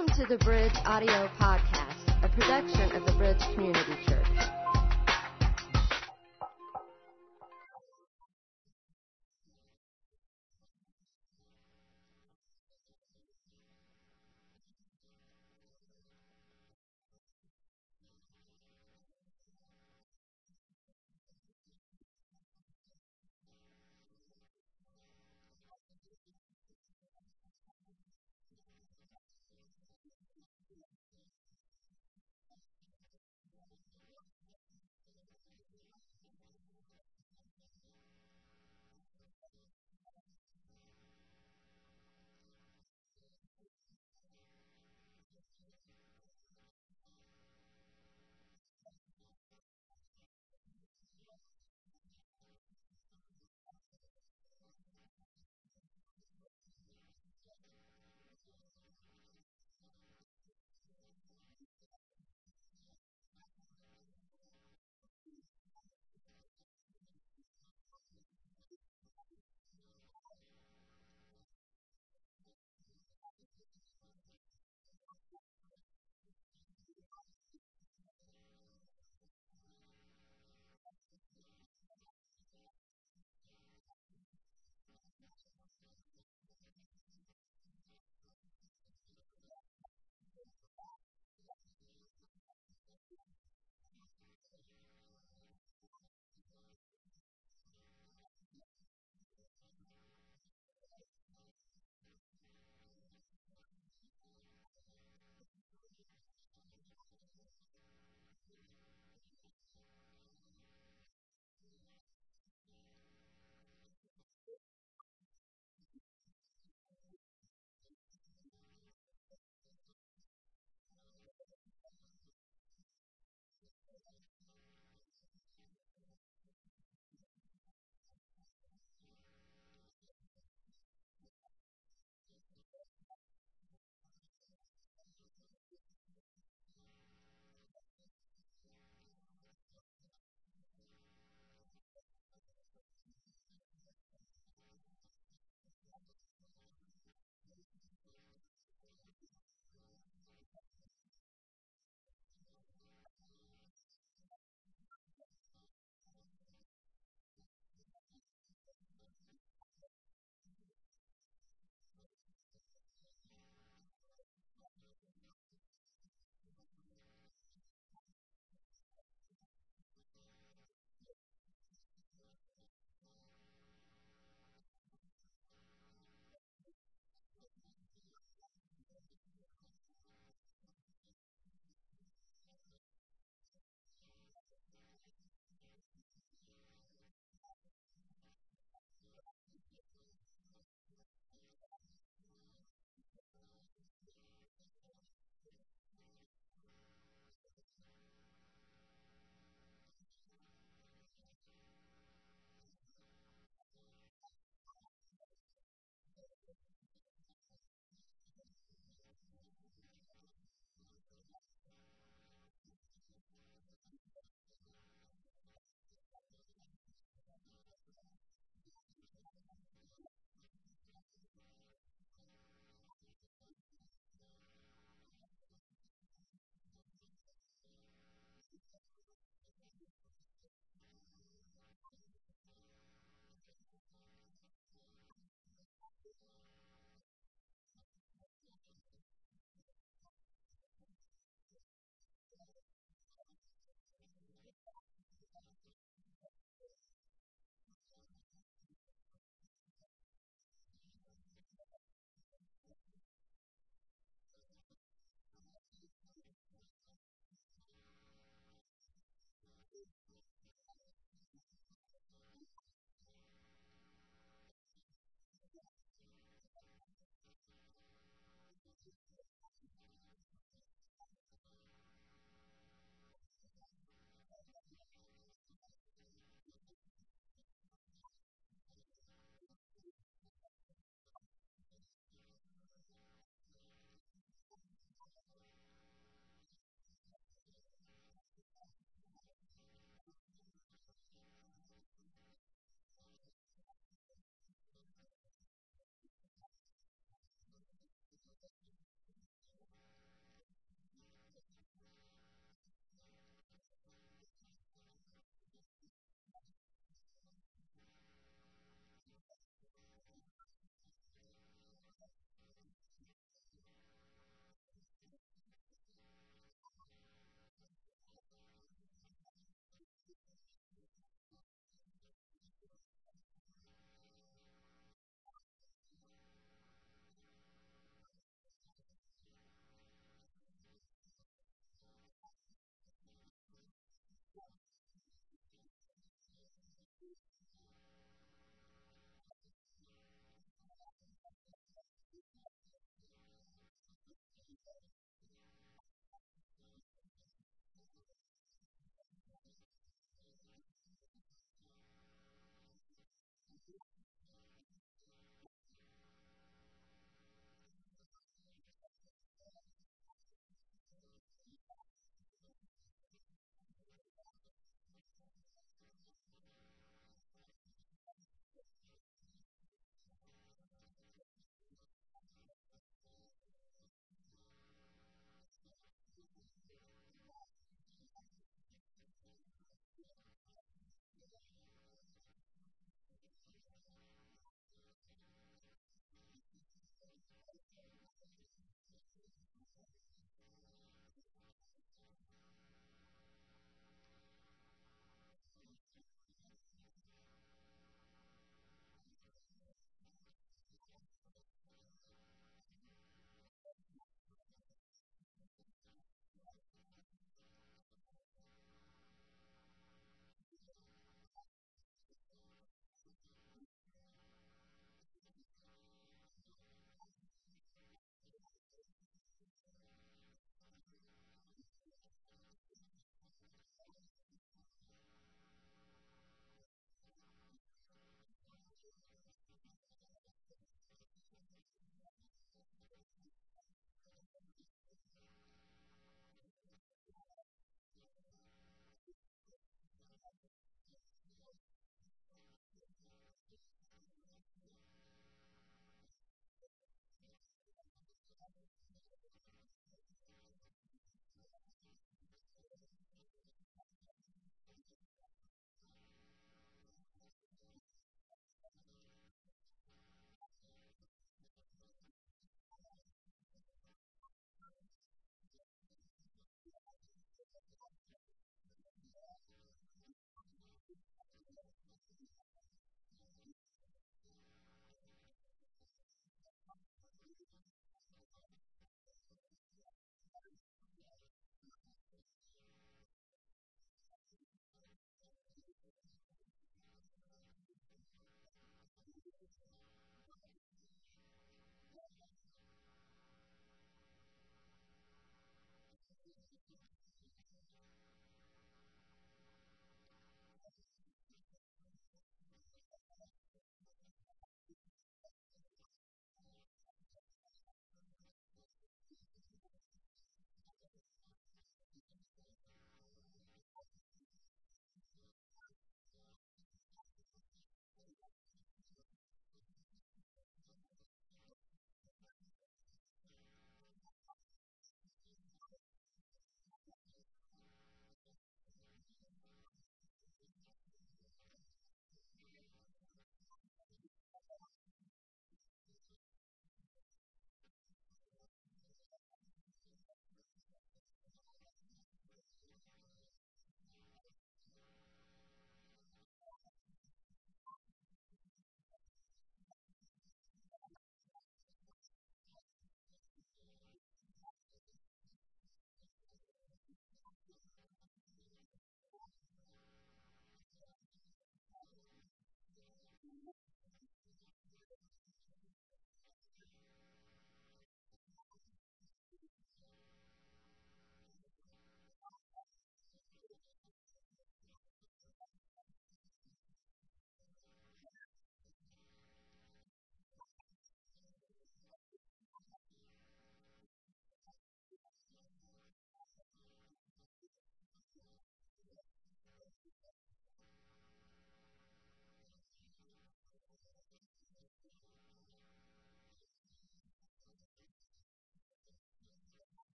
Welcome to the Bridge Audio Podcast, a production of the Bridge Community Church.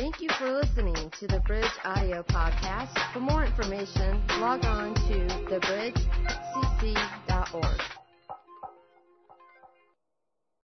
Thank you for listening to the Bridge Audio Podcast. For more information, log on to thebridgecc.org.